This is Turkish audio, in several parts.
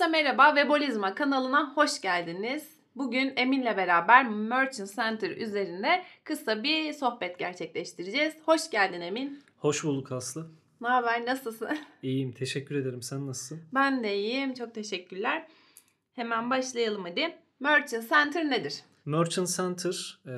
Herkese merhaba, Webolizma kanalına hoş geldiniz. Bugün Emin'le beraber Merchant Center üzerinde kısa bir sohbet gerçekleştireceğiz. Hoş geldin Emin. Hoş bulduk Aslı. Ne haber, nasılsın? İyiyim, teşekkür ederim. Sen nasılsın? Ben de iyiyim, çok teşekkürler. Hemen başlayalım hadi. Merchant Center nedir? Merchant Center, e,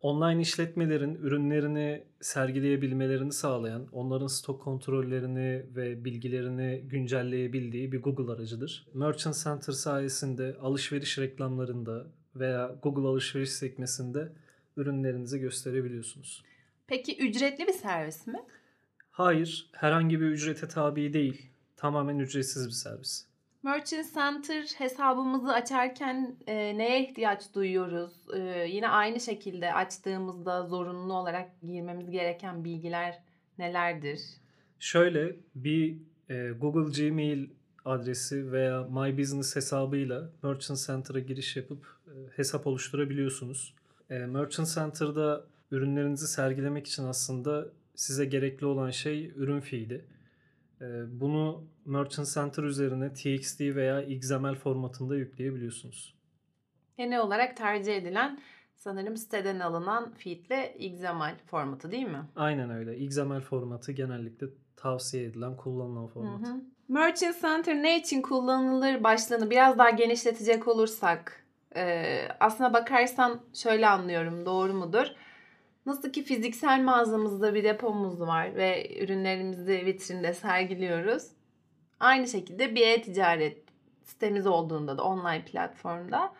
online işletmelerin ürünlerini sergileyebilmelerini sağlayan, onların stok kontrollerini ve bilgilerini güncelleyebildiği bir Google aracıdır. Merchant Center sayesinde alışveriş reklamlarında veya Google alışveriş sekmesinde ürünlerinizi gösterebiliyorsunuz. Peki ücretli bir servis mi? Hayır, herhangi bir ücrete tabi değil. Tamamen ücretsiz bir servis. Merchant Center hesabımızı açarken e, neye ihtiyaç duyuyoruz? E, yine aynı şekilde açtığımızda zorunlu olarak girmemiz gereken bilgiler nelerdir? Şöyle bir e, Google Gmail adresi veya My Business hesabıyla Merchant Center'a giriş yapıp e, hesap oluşturabiliyorsunuz. E, Merchant Center'da ürünlerinizi sergilemek için aslında size gerekli olan şey ürün feed'i. E, bunu Merchant Center üzerine TXT veya XML formatında yükleyebiliyorsunuz. Genel olarak tercih edilen sanırım siteden alınan feedle XML formatı değil mi? Aynen öyle. XML formatı genellikle tavsiye edilen, kullanılan format. Hı hı. Merchant Center ne için kullanılır başlığını biraz daha genişletecek olursak e, aslına bakarsan şöyle anlıyorum doğru mudur? Nasıl ki fiziksel mağazamızda bir depomuz var ve ürünlerimizi vitrinde sergiliyoruz. Aynı şekilde bir e-ticaret sitemiz olduğunda da online platformda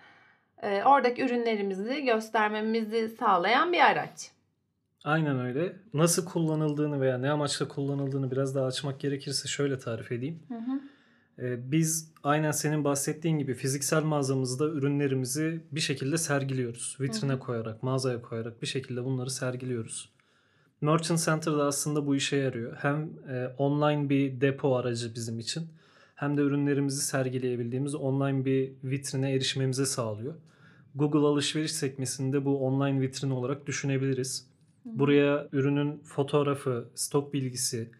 e, oradaki ürünlerimizi göstermemizi sağlayan bir araç. Aynen öyle. Nasıl kullanıldığını veya ne amaçla kullanıldığını biraz daha açmak gerekirse şöyle tarif edeyim. Hı hı. Ee, biz aynen senin bahsettiğin gibi fiziksel mağazamızda ürünlerimizi bir şekilde sergiliyoruz. Vitrine Hı hı. koyarak, mağazaya koyarak bir şekilde bunları sergiliyoruz. Merchant Center'da aslında bu işe yarıyor. Hem e, online bir depo aracı bizim için hem de ürünlerimizi sergileyebildiğimiz online bir vitrine erişmemize sağlıyor. Google alışveriş sekmesinde bu online vitrin olarak düşünebiliriz. Buraya ürünün fotoğrafı, stok bilgisi,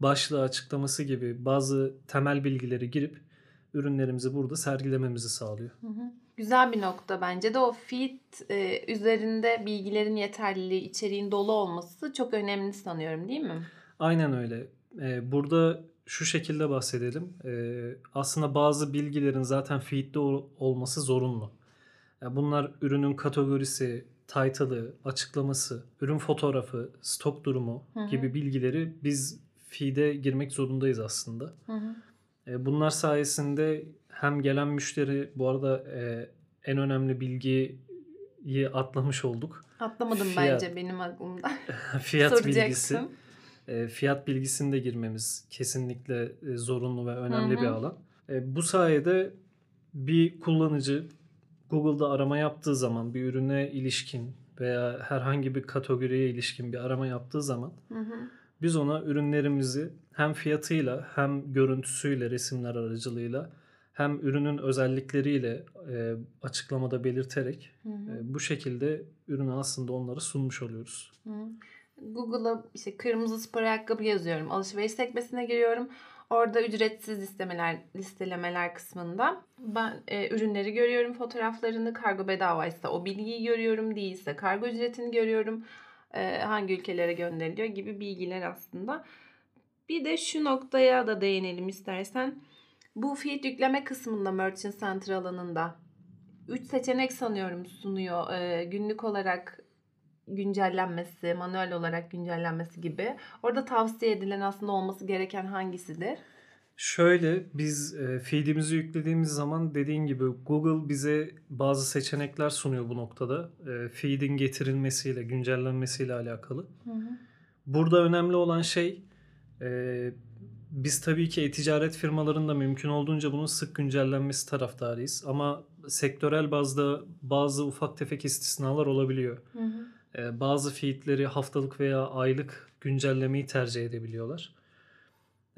başlığı açıklaması gibi bazı temel bilgileri girip ürünlerimizi burada sergilememizi sağlıyor. Hı hı. Güzel bir nokta bence de o feed e, üzerinde bilgilerin yeterliliği, içeriğin dolu olması çok önemli sanıyorum değil mi? Aynen öyle. Ee, burada şu şekilde bahsedelim. Ee, aslında bazı bilgilerin zaten feed'de ol- olması zorunlu. Yani bunlar ürünün kategorisi, title'ı, açıklaması, ürün fotoğrafı, stok durumu Hı hı. gibi bilgileri biz feed'e girmek zorundayız aslında. Hı hı. E, Bunlar sayesinde hem gelen müşteri bu arada e, en önemli bilgiyi atlamış olduk. Atlamadım Fiyat. bence benim aklımda. fiyat bilgisi. E, Fiyat bilgisini de girmemiz kesinlikle e, zorunlu ve önemli Hı hı. bir alan. E, Bu sayede bir kullanıcı Google'da arama yaptığı zaman bir ürüne ilişkin veya herhangi bir kategoriye ilişkin bir arama yaptığı zaman Hı hı. Biz ona ürünlerimizi hem fiyatıyla hem görüntüsüyle resimler aracılığıyla hem ürünün özellikleriyle e, açıklamada belirterek Hı hı. e, bu şekilde ürünü aslında onlara sunmuş oluyoruz. Hı. Google'a işte kırmızı spor ayakkabı yazıyorum. Alışveriş sekmesine giriyorum. Orada ücretsiz listemeler, listelemeler kısmında ben e, ürünleri görüyorum, fotoğraflarını kargo bedavaysa o bilgiyi görüyorum, değilse kargo ücretini görüyorum. E, hangi ülkelere gönderiliyor gibi bilgiler aslında. Bir de şu noktaya da değinelim istersen. Bu feed yükleme kısmında Merchant Center alanında 3 seçenek sanıyorum sunuyor. E, günlük olarak güncellenmesi, manuel olarak güncellenmesi gibi. Orada tavsiye edilen aslında olması gereken hangisidir? Şöyle biz e, feed'imizi yüklediğimiz zaman dediğin gibi Google bize bazı seçenekler sunuyor bu noktada. E, feed'in getirilmesiyle, güncellenmesiyle alakalı. Burada önemli olan şey e, biz tabii ki e-ticaret firmalarında mümkün olduğunca bunun sık güncellenmesi taraftarıyız. Ama sektörel bazda bazı ufak tefek istisnalar olabiliyor. E, bazı feedleri haftalık veya aylık güncellemeyi tercih edebiliyorlar.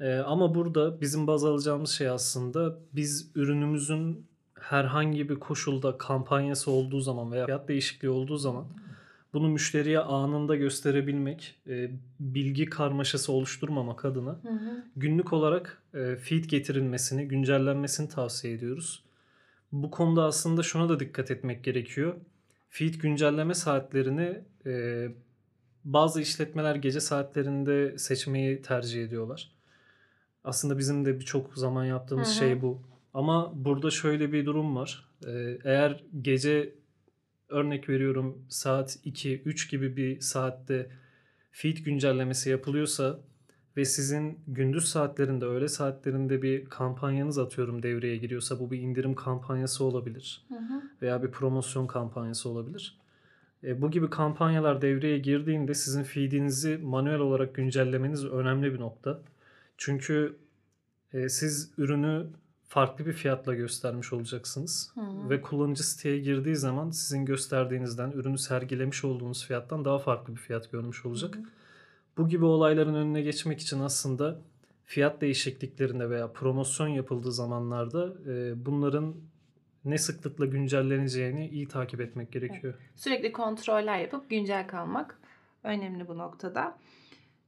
E, ama burada bizim baz alacağımız şey aslında biz ürünümüzün herhangi bir koşulda kampanyası olduğu zaman veya fiyat değişikliği olduğu zaman bunu müşteriye anında gösterebilmek, e, bilgi karmaşası oluşturmamak adına Hı hı. günlük olarak e, feed getirilmesini, güncellenmesini tavsiye ediyoruz. Bu konuda aslında şuna da dikkat etmek gerekiyor. Feed güncelleme saatlerini e, bazı işletmeler gece saatlerinde seçmeyi tercih ediyorlar. Aslında bizim de birçok zaman yaptığımız Hı hı. şey bu. Ama burada şöyle bir durum var. E, eğer gece örnek veriyorum saat 2-3 gibi bir saatte feed güncellemesi yapılıyorsa ve sizin gündüz saatlerinde, öğle saatlerinde bir kampanyanız atıyorum devreye giriyorsa bu bir indirim kampanyası olabilir Hı hı. veya bir promosyon kampanyası olabilir. E, bu gibi kampanyalar devreye girdiğinde sizin feedinizi manuel olarak güncellemeniz önemli bir nokta. Çünkü e, siz ürünü farklı bir fiyatla göstermiş olacaksınız. Hı. Ve kullanıcı siteye girdiği zaman sizin gösterdiğinizden, ürünü sergilemiş olduğunuz fiyattan daha farklı bir fiyat görmüş olacak. Hı. Bu gibi olayların önüne geçmek için aslında fiyat değişikliklerinde veya promosyon yapıldığı zamanlarda e, bunların ne sıklıkla güncelleneceğini iyi takip etmek gerekiyor. Sürekli kontroller yapıp güncel kalmak önemli bu noktada.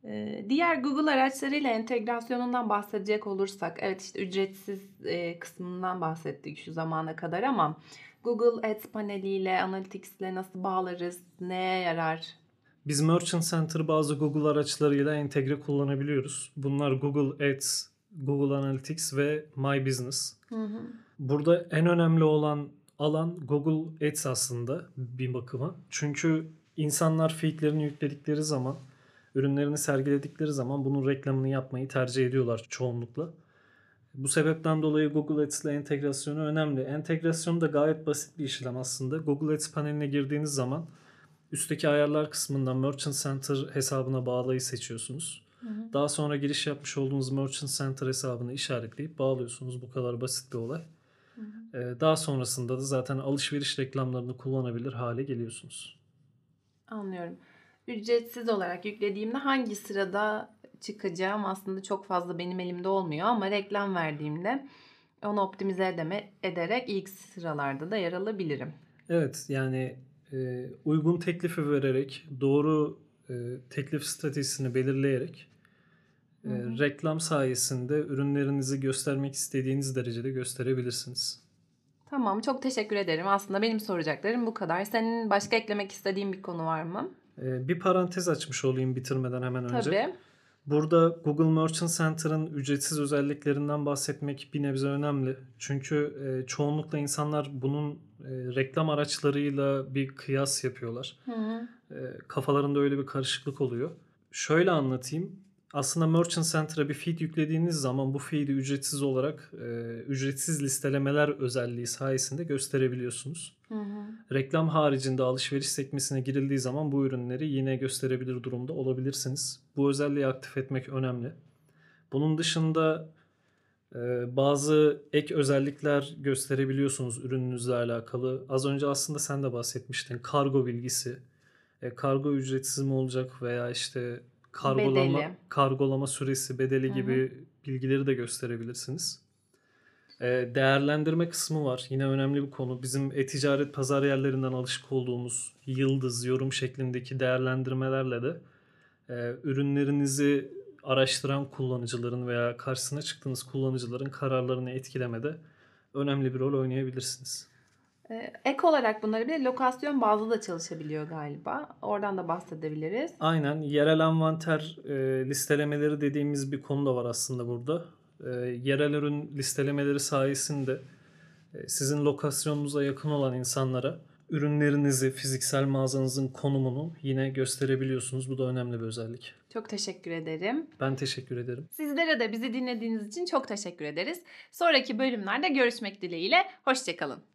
Ee, Diğer Google araçlarıyla entegrasyonundan bahsedecek olursak, evet işte ücretsiz e, kısmından bahsettik şu zamana kadar ama Google Ads paneliyle, Analytics ile nasıl bağlarız, neye yarar? Biz Merchant Center bazı Google araçlarıyla entegre kullanabiliyoruz. Bunlar Google Ads, Google Analytics ve My Business. Hı hı. Burada en önemli olan alan Google Ads aslında bir bakıma. Çünkü insanlar feedlerini yükledikleri zaman, ürünlerini sergiledikleri zaman bunun reklamını yapmayı tercih ediyorlar çoğunlukla. Bu sebepten dolayı Google Ads ile entegrasyonu önemli. Entegrasyonu da gayet basit bir işlem aslında. Google Ads paneline girdiğiniz zaman üstteki ayarlar kısmından Merchant Center hesabına bağlayı seçiyorsunuz. Hı hı. Daha sonra giriş yapmış olduğunuz Merchant Center hesabını işaretleyip bağlıyorsunuz. Bu kadar basit bir olay. Hı hı. Ee, Daha sonrasında da zaten alışveriş reklamlarını kullanabilir hale geliyorsunuz. Anlıyorum. Ücretsiz olarak yüklediğimde hangi sırada çıkacağım aslında çok fazla benim elimde olmuyor ama reklam verdiğimde onu optimize edeme, ederek ilk sıralarda da yer alabilirim. Evet yani e, uygun teklifi vererek doğru e, teklif stratejisini belirleyerek e, reklam sayesinde ürünlerinizi göstermek istediğiniz derecede gösterebilirsiniz. Tamam çok teşekkür ederim. Aslında benim soracaklarım bu kadar. Senin başka eklemek istediğin bir konu var mı? E, bir parantez açmış olayım bitirmeden hemen önce. Tabii. Burada Google Merchant Center'ın ücretsiz özelliklerinden bahsetmek bir nebze önemli. Çünkü e, çoğunlukla insanlar bunun e, reklam araçlarıyla bir kıyas yapıyorlar. Hı hı. E, kafalarında öyle bir karışıklık oluyor. Şöyle anlatayım. Aslında Merchant Center'a bir feed yüklediğiniz zaman bu feed'i ücretsiz olarak e, ücretsiz listelemeler özelliği sayesinde gösterebiliyorsunuz. Hı hı. Reklam haricinde alışveriş sekmesine girildiği zaman bu ürünleri yine gösterebilir durumda olabilirsiniz. Bu özelliği aktif etmek önemli. Bunun dışında e, bazı ek özellikler gösterebiliyorsunuz ürününüzle alakalı. Az önce aslında sen de bahsetmiştin. Kargo bilgisi. E, kargo ücretsiz mi olacak veya işte kargolama Bedeli. kargolama süresi, bedeli gibi bilgileri de gösterebilirsiniz. E, değerlendirme kısmı var. Yine önemli bir konu. Bizim e-ticaret pazar yerlerinden alışık olduğumuz yıldız, yorum şeklindeki değerlendirmelerle de e, ürünlerinizi araştıran kullanıcıların veya karşısına çıktığınız kullanıcıların kararlarını etkilemede önemli bir rol oynayabilirsiniz. Ee, Ek olarak bunları bir de lokasyon bazlı da çalışabiliyor galiba. Oradan da bahsedebiliriz. Aynen yerel envanter e, listelemeleri dediğimiz bir konu da var aslında burada. E, yerel ürün listelemeleri sayesinde e, sizin lokasyonunuza yakın olan insanlara ürünlerinizi, fiziksel mağazanızın konumunu yine gösterebiliyorsunuz. Bu da önemli bir özellik. Çok teşekkür ederim. Ben teşekkür ederim. Sizlere de bizi dinlediğiniz için çok teşekkür ederiz. Sonraki bölümlerde görüşmek dileğiyle. Hoşçakalın.